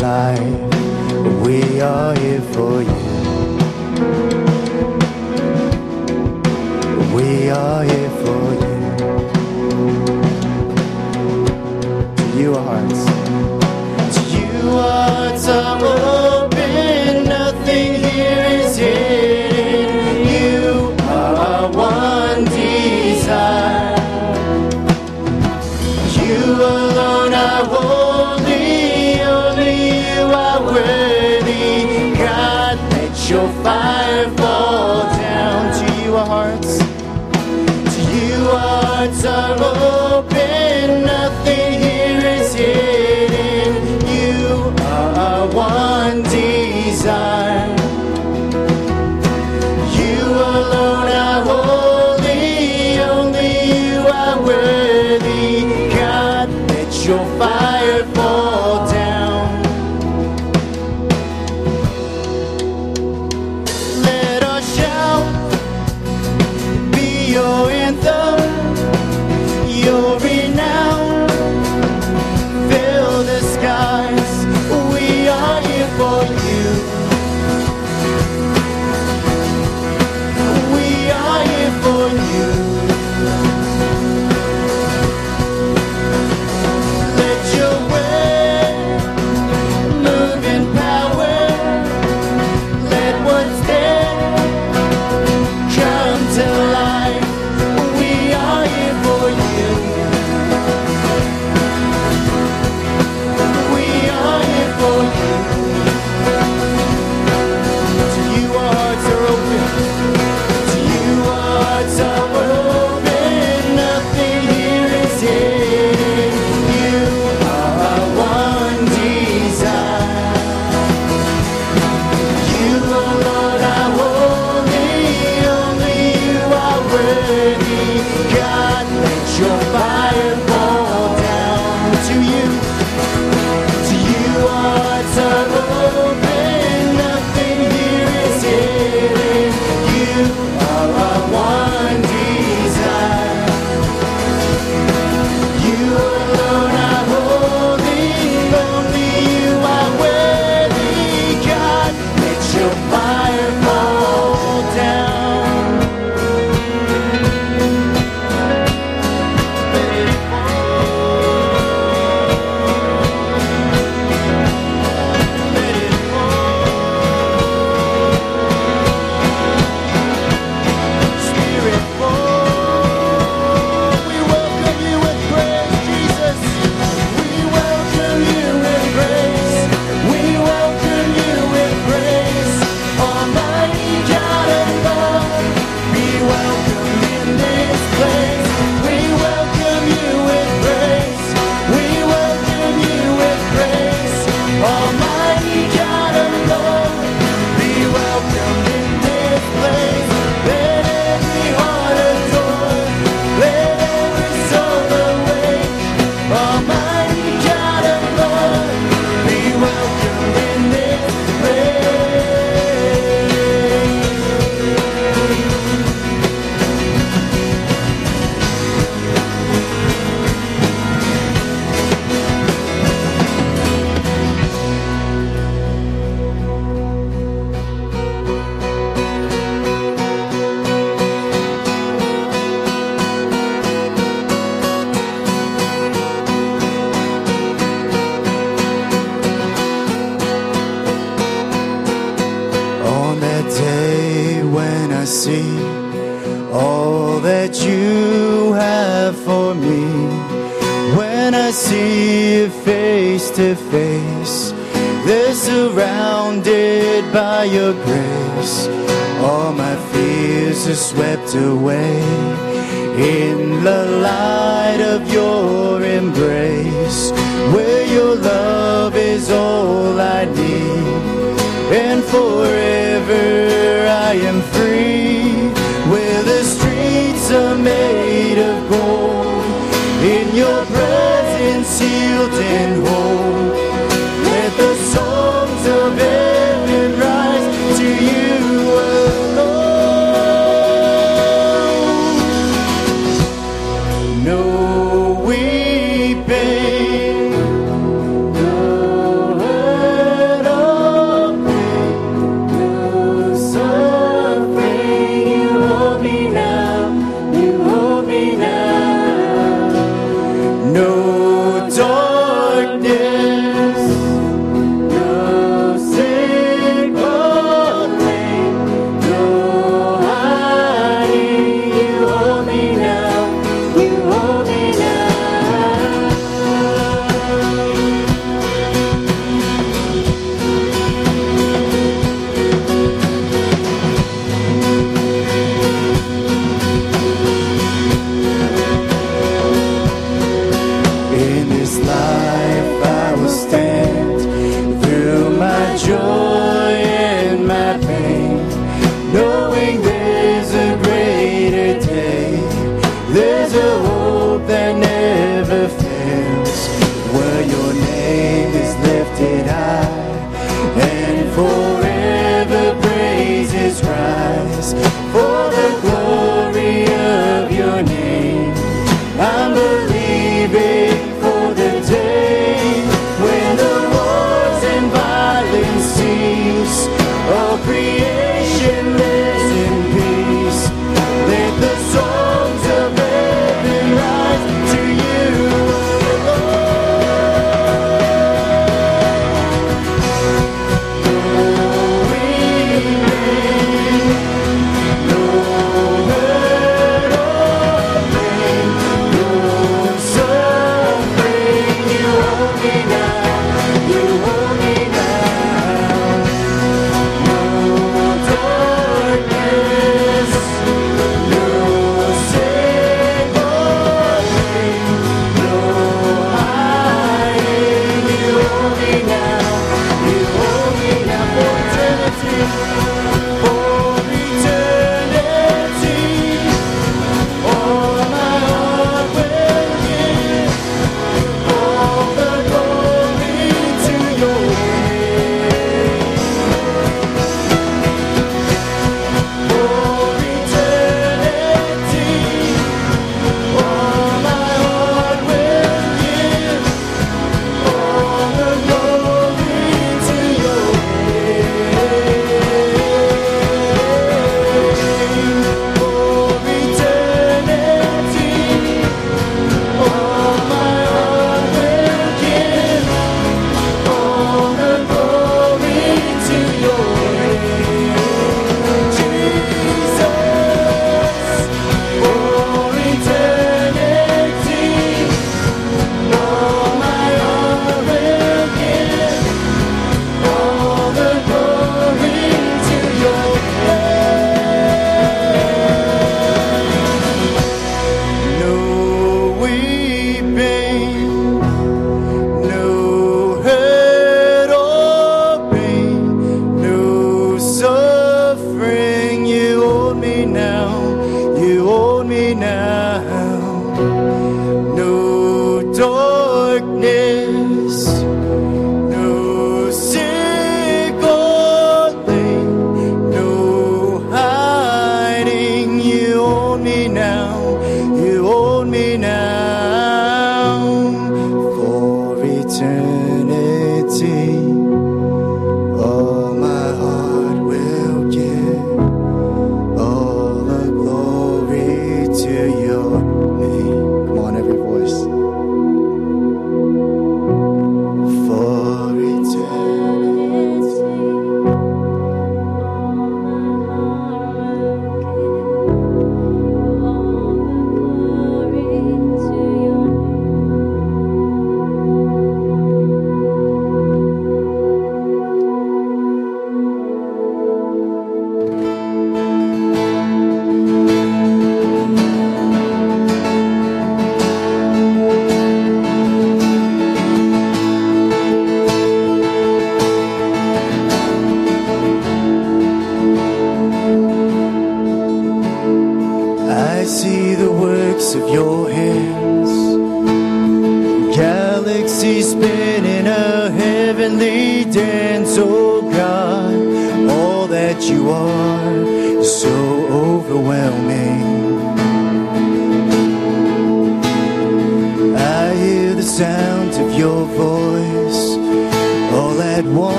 light. We are here for you. We are here for you. of your embrace, where your love is all I need, and forever I am free, where the streets are made of gold, in your presence sealed and whole. to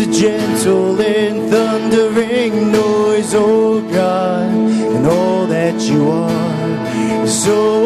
It's a gentle and thundering noise, oh God, and all that you are. So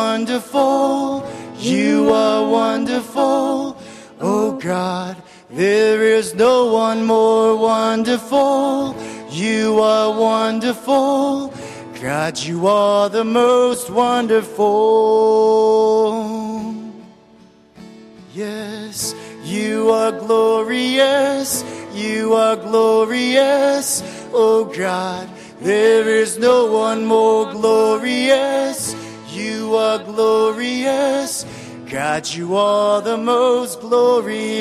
wonderful. You are wonderful. Oh God, there is no one more wonderful. You are wonderful. God, you are the most wonderful. Yes, you are glorious. You are glorious. Oh God, there is no one more glorious. You are glorious. God, you are the most glorious.